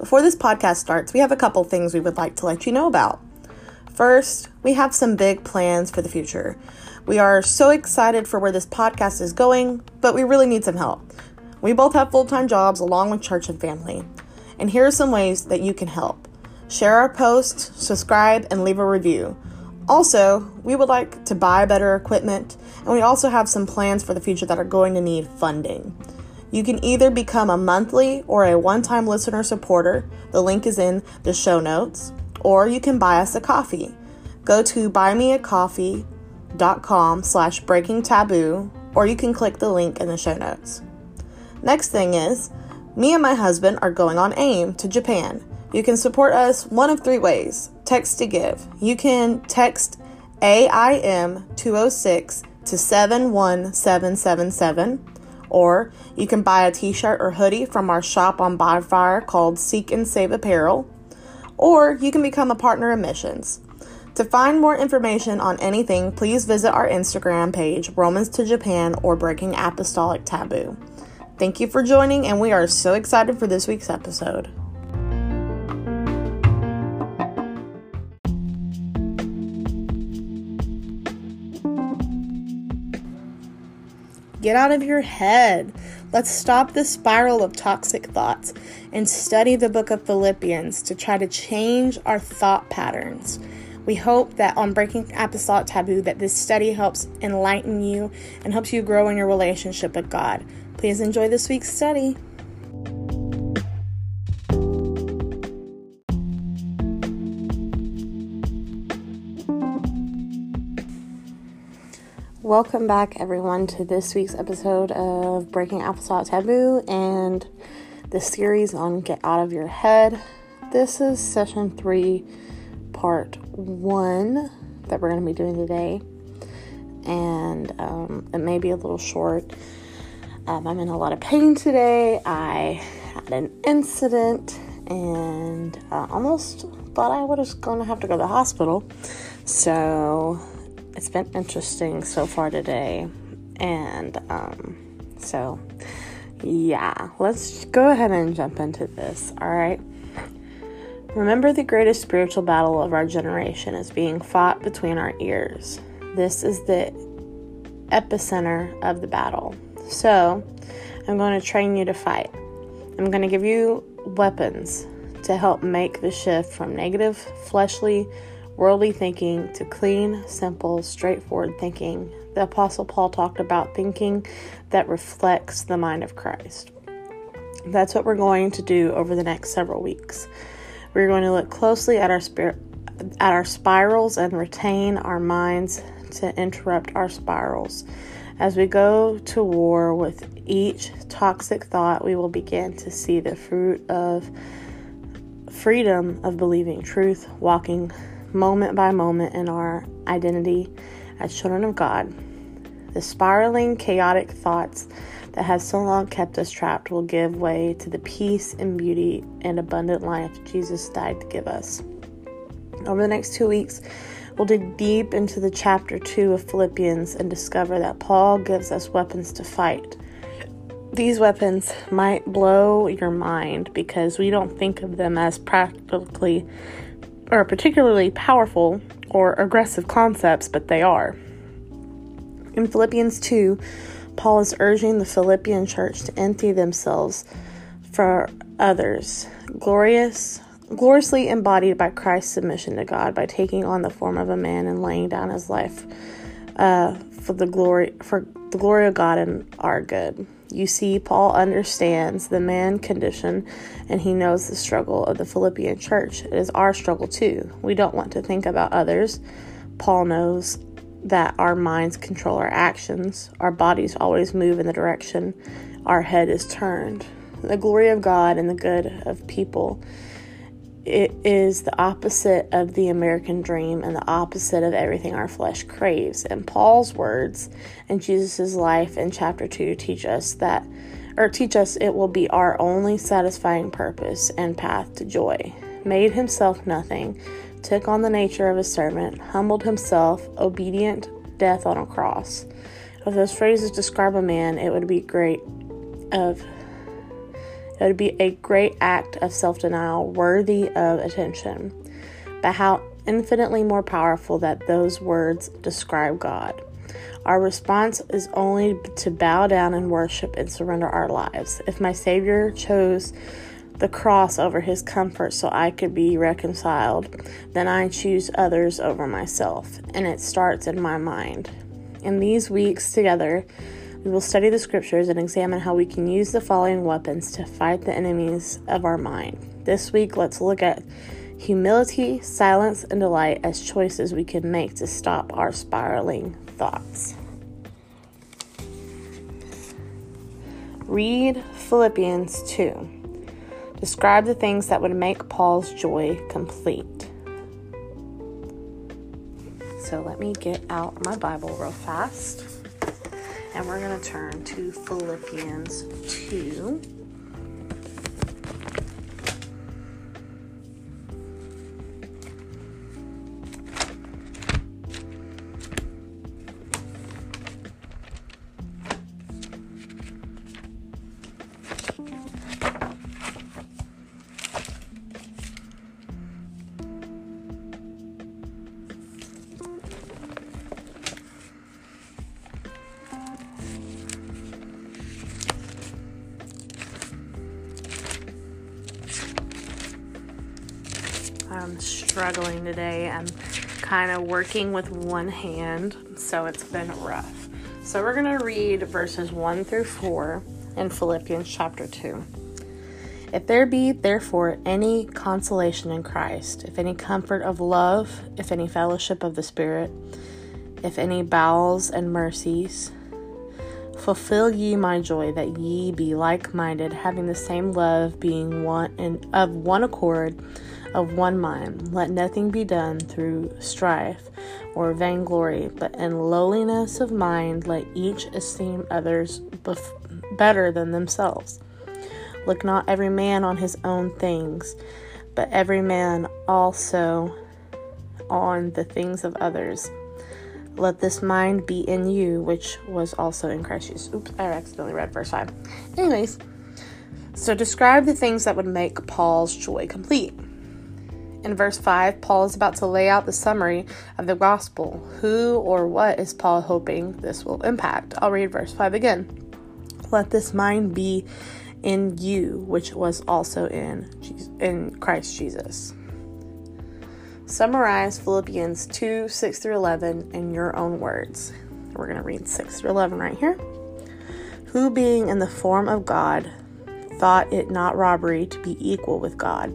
Before this podcast starts, we have a couple things we would like to let you know about. First, we have some big plans for the future. We are so excited for where this podcast is going, but we really need some help. We both have full time jobs along with church and family. And here are some ways that you can help share our posts, subscribe, and leave a review. Also, we would like to buy better equipment, and we also have some plans for the future that are going to need funding. You can either become a monthly or a one time listener supporter. The link is in the show notes. Or you can buy us a coffee. Go to buymeacoffee.com slash breaking taboo, or you can click the link in the show notes. Next thing is, me and my husband are going on AIM to Japan. You can support us one of three ways text to give. You can text AIM 206 to 71777, or you can buy a t shirt or hoodie from our shop on Bonfire called Seek and Save Apparel, or you can become a partner in missions. To find more information on anything, please visit our Instagram page, Romans to Japan or Breaking Apostolic Taboo. Thank you for joining, and we are so excited for this week's episode. Get out of your head. Let's stop the spiral of toxic thoughts and study the book of Philippians to try to change our thought patterns. We hope that on Breaking Apostolic Taboo that this study helps enlighten you and helps you grow in your relationship with God. Please enjoy this week's study. Welcome back, everyone, to this week's episode of Breaking Apostolic Taboo and the series on Get Out of Your Head. This is session three, part one, that we're going to be doing today. And um, it may be a little short. Um, I'm in a lot of pain today. I had an incident and uh, almost thought I was going to have to go to the hospital. So it's been interesting so far today. And um, so, yeah, let's go ahead and jump into this. All right. Remember, the greatest spiritual battle of our generation is being fought between our ears. This is the epicenter of the battle. So, I'm going to train you to fight. I'm going to give you weapons to help make the shift from negative, fleshly, worldly thinking to clean, simple, straightforward thinking. The Apostle Paul talked about thinking that reflects the mind of Christ. That's what we're going to do over the next several weeks. We're going to look closely at our spirit at our spirals and retain our minds to interrupt our spirals. As we go to war with each toxic thought, we will begin to see the fruit of freedom of believing truth, walking moment by moment in our identity as children of God. The spiraling, chaotic thoughts that have so long kept us trapped will give way to the peace and beauty and abundant life Jesus died to give us. Over the next two weeks, we'll dig deep into the chapter 2 of Philippians and discover that Paul gives us weapons to fight. These weapons might blow your mind because we don't think of them as practically or particularly powerful or aggressive concepts, but they are. In Philippians 2, Paul is urging the Philippian church to empty themselves for others, glorious, gloriously embodied by Christ's submission to God by taking on the form of a man and laying down his life uh, for the glory for the glory of God and our good. You see, Paul understands the man condition and he knows the struggle of the Philippian church. It is our struggle too. We don't want to think about others. Paul knows that our minds control our actions, our bodies always move in the direction our head is turned. The glory of God and the good of people it is the opposite of the American dream and the opposite of everything our flesh craves. And Paul's words and Jesus' life in chapter 2 teach us that, or teach us it will be our only satisfying purpose and path to joy. Made himself nothing, took on the nature of a servant, humbled himself, obedient death on a cross. If those phrases describe a man, it would be great of it would be a great act of self-denial worthy of attention. But how infinitely more powerful that those words describe God. Our response is only to bow down and worship and surrender our lives. If my Savior chose the cross over his comfort so I could be reconciled, then I choose others over myself, and it starts in my mind. In these weeks together, we will study the scriptures and examine how we can use the following weapons to fight the enemies of our mind. This week, let's look at humility, silence, and delight as choices we can make to stop our spiraling thoughts. Read Philippians 2. Describe the things that would make Paul's joy complete. So let me get out my Bible real fast. And we're going to turn to Philippians 2. Kind of working with one hand, so it's been rough. So we're going to read verses 1 through 4 in Philippians chapter 2. If there be therefore any consolation in Christ, if any comfort of love, if any fellowship of the Spirit, if any bowels and mercies, fulfill ye my joy that ye be like minded, having the same love, being one and of one accord of one mind. Let nothing be done through strife or vainglory, but in lowliness of mind let each esteem others bef- better than themselves. Look not every man on his own things, but every man also on the things of others. Let this mind be in you, which was also in Christ Jesus. Oops, I accidentally read verse 5. Anyways, so describe the things that would make Paul's joy complete. In verse 5, Paul is about to lay out the summary of the gospel. Who or what is Paul hoping this will impact? I'll read verse 5 again. Let this mind be in you, which was also in, Jesus, in Christ Jesus. Summarize Philippians 2 6 through 11 in your own words. We're going to read 6 through 11 right here. Who, being in the form of God, thought it not robbery to be equal with God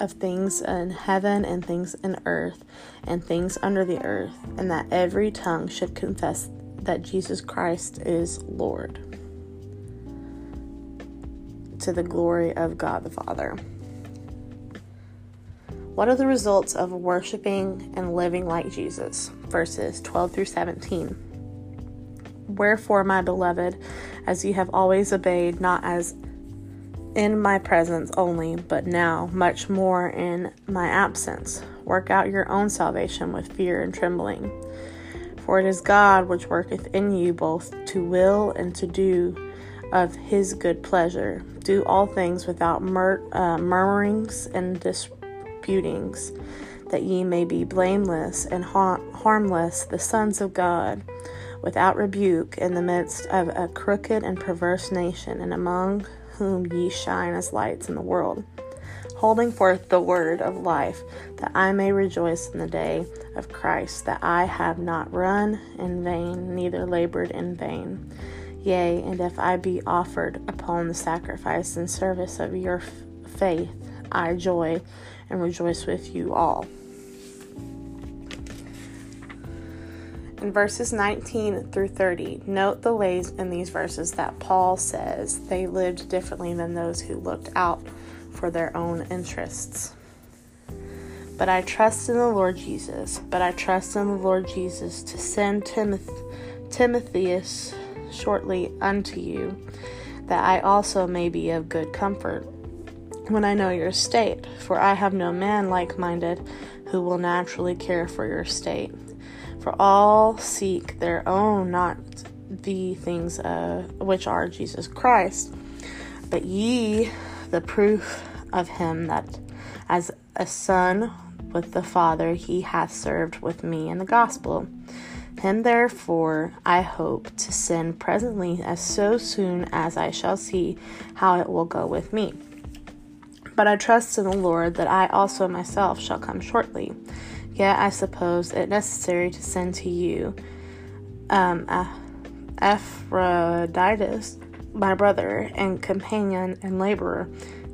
of things in heaven and things in earth and things under the earth, and that every tongue should confess that Jesus Christ is Lord. To the glory of God the Father. What are the results of worshiping and living like Jesus? Verses 12 through 17. Wherefore, my beloved, as ye have always obeyed, not as in my presence only, but now much more in my absence. Work out your own salvation with fear and trembling. For it is God which worketh in you both to will and to do of his good pleasure. Do all things without mur- uh, murmurings and disputings, that ye may be blameless and ha- harmless, the sons of God, without rebuke, in the midst of a crooked and perverse nation, and among whom ye shine as lights in the world, holding forth the word of life, that I may rejoice in the day of Christ, that I have not run in vain, neither labored in vain. Yea, and if I be offered upon the sacrifice and service of your f- faith, I joy and rejoice with you all. In verses 19 through 30, note the ways in these verses that Paul says they lived differently than those who looked out for their own interests. But I trust in the Lord Jesus, but I trust in the Lord Jesus to send Timoth- Timotheus shortly unto you, that I also may be of good comfort when I know your state, for I have no man like minded who will naturally care for your state. For all seek their own, not the things uh, which are Jesus Christ, but ye the proof of him that as a son with the Father he hath served with me in the gospel. Him therefore I hope to send presently as so soon as I shall see how it will go with me. But I trust in the Lord that I also myself shall come shortly. Yet I suppose it necessary to send to you um, Epaphroditus, my brother and companion and laborer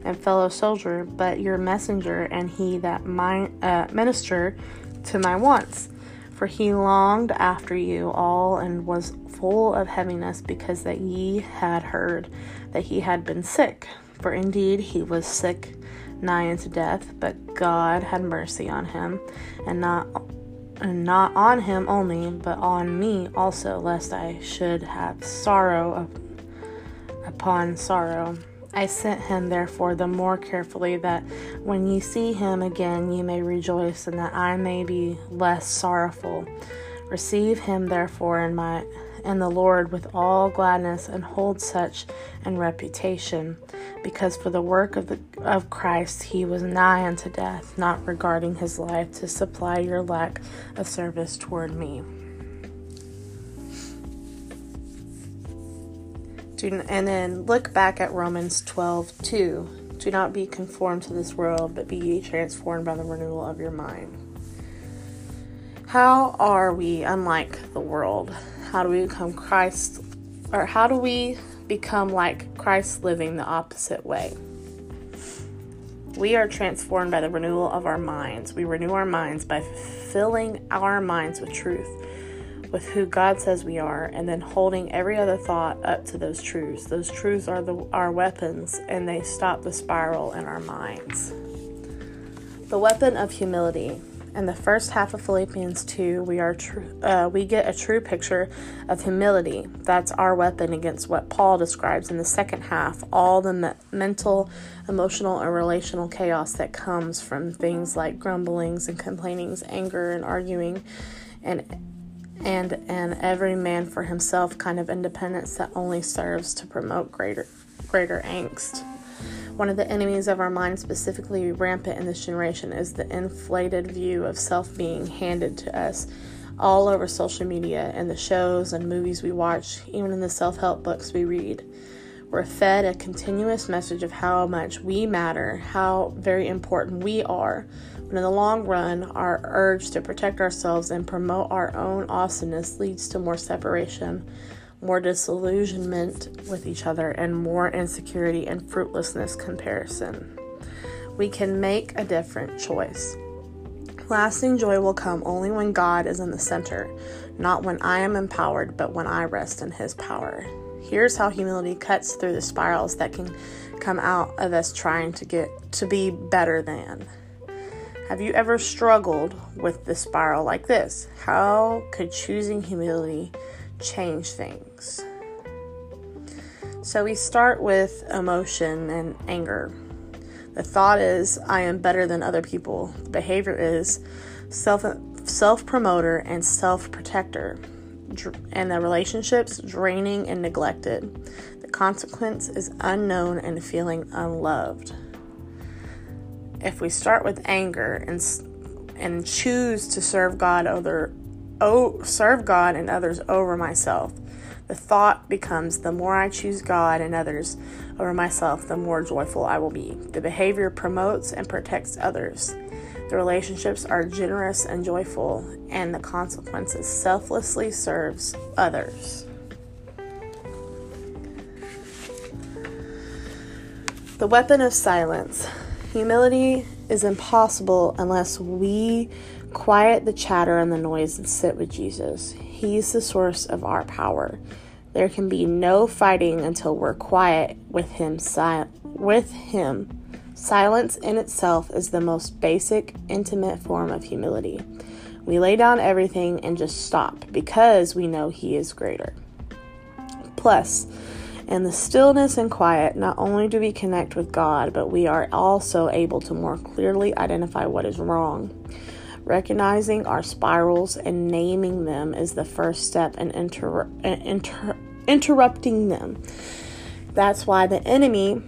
and fellow soldier, but your messenger and he that my uh, minister to my wants. For he longed after you all and was full of heaviness because that ye had heard that he had been sick. For indeed he was sick nigh unto death, but God had mercy on him, and not and not on him only, but on me also, lest I should have sorrow upon sorrow. I sent him therefore the more carefully, that when ye see him again ye may rejoice, and that I may be less sorrowful. Receive him therefore in my in the Lord with all gladness, and hold such in reputation, because for the work of the of Christ he was nigh unto death, not regarding his life to supply your lack of service toward me. Do, and then look back at Romans 12 2. Do not be conformed to this world, but be transformed by the renewal of your mind. How are we unlike the world? How do we become Christ, or how do we become like Christ living the opposite way? We are transformed by the renewal of our minds. We renew our minds by filling our minds with truth with who God says we are and then holding every other thought up to those truths. Those truths are the, our weapons and they stop the spiral in our minds. The weapon of humility. In the first half of Philippians 2, we are tr- uh, we get a true picture of humility. That's our weapon against what Paul describes in the second half, all the me- mental, emotional, and relational chaos that comes from things like grumblings and complainings, anger and arguing, and and an every man for himself kind of independence that only serves to promote greater greater angst. One of the enemies of our mind, specifically rampant in this generation, is the inflated view of self being handed to us all over social media and the shows and movies we watch, even in the self help books we read. We're fed a continuous message of how much we matter, how very important we are, but in the long run, our urge to protect ourselves and promote our own awesomeness leads to more separation, more disillusionment with each other, and more insecurity and fruitlessness comparison. We can make a different choice. Lasting joy will come only when God is in the center, not when I am empowered, but when I rest in His power. Here's how humility cuts through the spirals that can come out of us trying to get to be better than. Have you ever struggled with the spiral like this? How could choosing humility change things? So we start with emotion and anger. The thought is, I am better than other people. The behavior is self self promoter and self protector. And the relationships draining and neglected. The consequence is unknown and feeling unloved if we start with anger and and choose to serve God over oh serve God and others over myself, the thought becomes the more I choose God and others over myself, the more joyful I will be. The behavior promotes and protects others. The relationships are generous and joyful, and the consequences selflessly serves others. The weapon of silence. Humility is impossible unless we quiet the chatter and the noise and sit with Jesus. He's the source of our power. There can be no fighting until we're quiet with him. Si- with him, silence in itself is the most basic, intimate form of humility. We lay down everything and just stop because we know he is greater. Plus, in the stillness and quiet, not only do we connect with God, but we are also able to more clearly identify what is wrong. Recognizing our spirals and naming them is the first step in inter- inter- interrupting them. That's why the enemy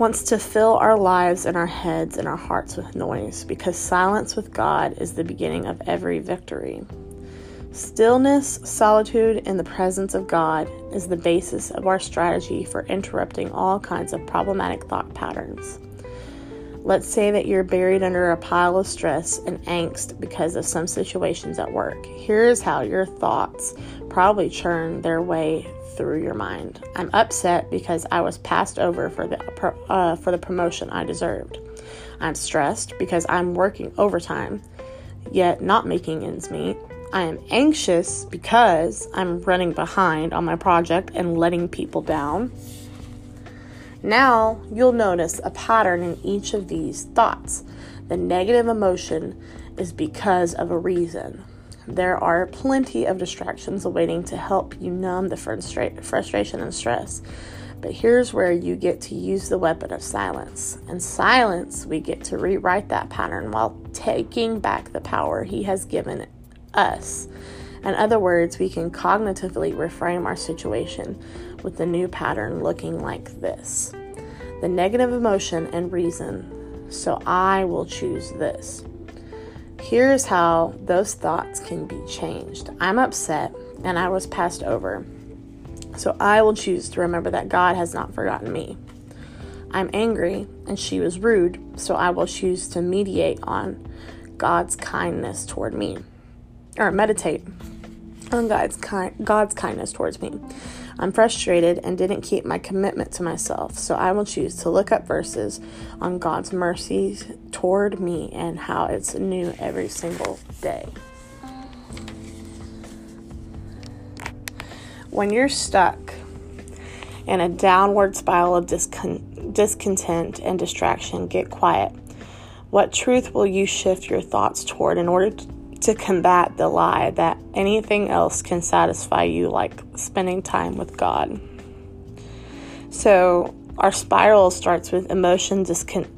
wants to fill our lives and our heads and our hearts with noise, because silence with God is the beginning of every victory. Stillness, solitude, and the presence of God is the basis of our strategy for interrupting all kinds of problematic thought patterns. Let's say that you're buried under a pile of stress and angst because of some situations at work. Here's how your thoughts probably churn their way through your mind. I'm upset because I was passed over for the uh, for the promotion I deserved. I'm stressed because I'm working overtime, yet not making ends meet. I am anxious because I'm running behind on my project and letting people down. Now you'll notice a pattern in each of these thoughts. The negative emotion is because of a reason. There are plenty of distractions awaiting to help you numb the frustration and stress. But here's where you get to use the weapon of silence. In silence, we get to rewrite that pattern while taking back the power He has given us. In other words, we can cognitively reframe our situation with the new pattern looking like this the negative emotion and reason, so I will choose this. Here's how those thoughts can be changed I'm upset and I was passed over, so I will choose to remember that God has not forgotten me. I'm angry and she was rude, so I will choose to mediate on God's kindness toward me, or meditate on God's, ki- God's kindness towards me. I'm frustrated and didn't keep my commitment to myself, so I will choose to look up verses on God's mercies toward me and how it's new every single day. When you're stuck in a downward spiral of discon- discontent and distraction, get quiet. What truth will you shift your thoughts toward in order to to combat the lie that anything else can satisfy you, like spending time with God. So, our spiral starts with emotion discon-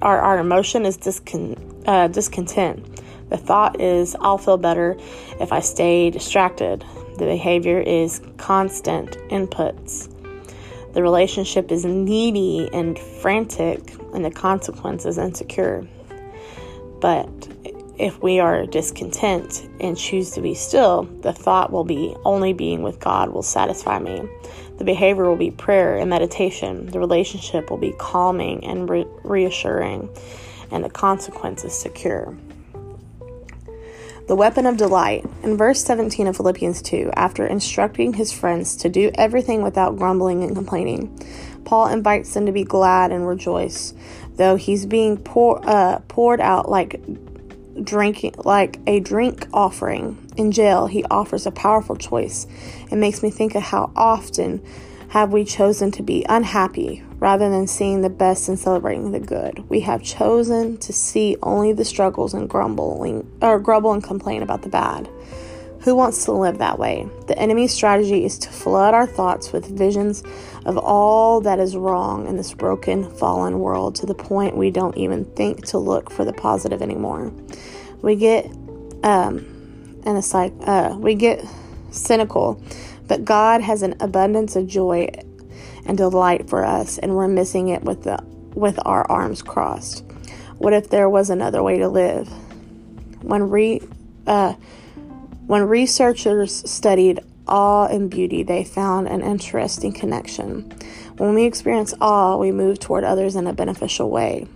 our, our emotion is discon- uh, discontent. The thought is, I'll feel better if I stay distracted. The behavior is constant inputs. The relationship is needy and frantic, and the consequence is insecure. But if we are discontent and choose to be still, the thought will be only being with God will satisfy me. The behavior will be prayer and meditation. The relationship will be calming and re- reassuring, and the consequence is secure. The weapon of delight. In verse 17 of Philippians 2, after instructing his friends to do everything without grumbling and complaining, Paul invites them to be glad and rejoice, though he's being pour, uh, poured out like drinking like a drink offering in jail he offers a powerful choice it makes me think of how often have we chosen to be unhappy rather than seeing the best and celebrating the good we have chosen to see only the struggles and grumbling or grumble and complain about the bad who wants to live that way? The enemy's strategy is to flood our thoughts with visions of all that is wrong in this broken, fallen world to the point we don't even think to look for the positive anymore. We get um, and it's like uh, we get cynical, but God has an abundance of joy and delight for us, and we're missing it with the with our arms crossed. What if there was another way to live? When re uh, when researchers studied awe and beauty, they found an interesting connection. When we experience awe, we move toward others in a beneficial way.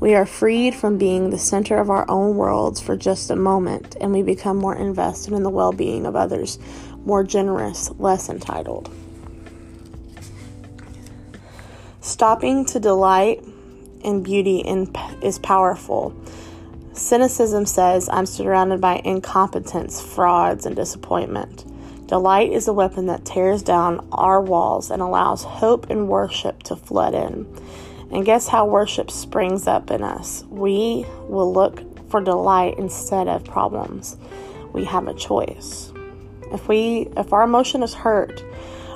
We are freed from being the center of our own worlds for just a moment, and we become more invested in the well being of others, more generous, less entitled. Stopping to delight in beauty in, is powerful Cynicism says, I'm surrounded by incompetence, frauds, and disappointment. Delight is a weapon that tears down our walls and allows hope and worship to flood in. And guess how worship springs up in us? We will look for delight instead of problems. We have a choice. If we if our emotion is hurt,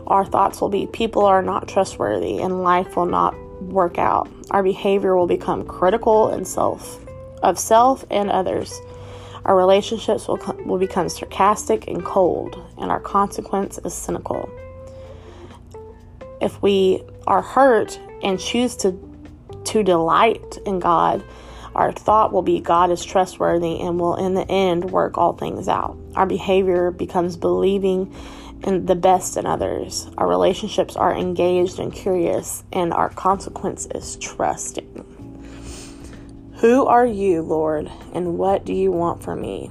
our thoughts will be people are not trustworthy and life will not work out. Our behavior will become critical and self of self and others. Our relationships will, will become sarcastic and cold, and our consequence is cynical. If we are hurt and choose to, to delight in God, our thought will be God is trustworthy and will, in the end, work all things out. Our behavior becomes believing in the best in others. Our relationships are engaged and curious, and our consequence is trusting. Who are you, Lord, and what do you want from me?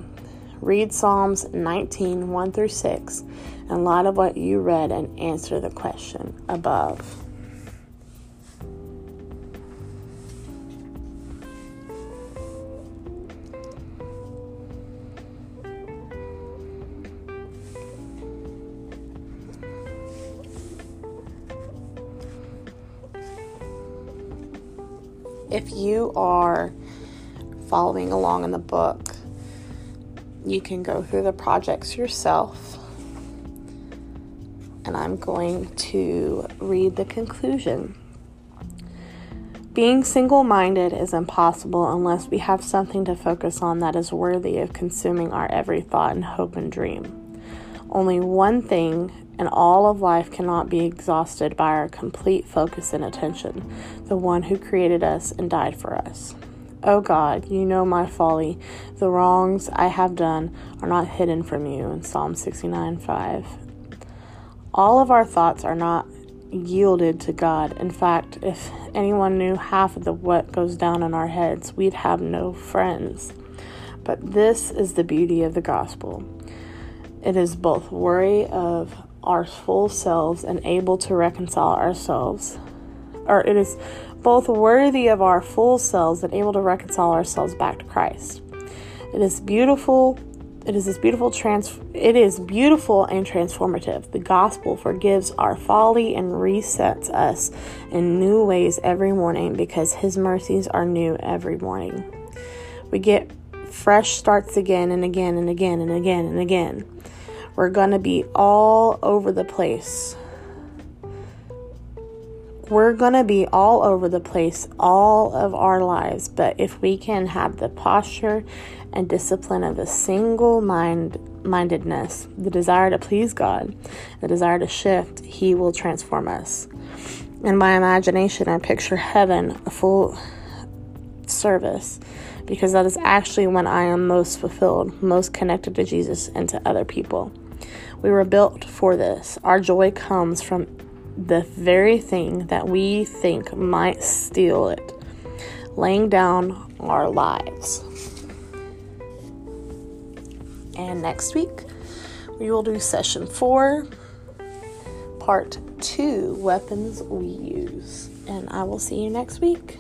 Read Psalms 19 1 through 6 in light of what you read and answer the question above. If you are following along in the book, you can go through the projects yourself. And I'm going to read the conclusion. Being single minded is impossible unless we have something to focus on that is worthy of consuming our every thought and hope and dream. Only one thing and all of life cannot be exhausted by our complete focus and attention, the one who created us and died for us. O oh God, you know my folly. The wrongs I have done are not hidden from you. In Psalm 69 5. All of our thoughts are not yielded to God. In fact, if anyone knew half of the what goes down in our heads, we'd have no friends. But this is the beauty of the gospel. It is both worry of our full selves and able to reconcile ourselves. Or it is both worthy of our full selves and able to reconcile ourselves back to Christ. It is beautiful. It is this beautiful trans it is beautiful and transformative. The gospel forgives our folly and resets us in new ways every morning because his mercies are new every morning. We get fresh starts again and again and again and again and again. We're going to be all over the place. We're going to be all over the place all of our lives, but if we can have the posture and discipline of a single mind mindedness, the desire to please God, the desire to shift, He will transform us. In my imagination, I picture heaven, a full service, because that is actually when I am most fulfilled, most connected to Jesus and to other people. We were built for this. Our joy comes from the very thing that we think might steal it, laying down our lives. And next week, we will do session four, part two weapons we use. And I will see you next week.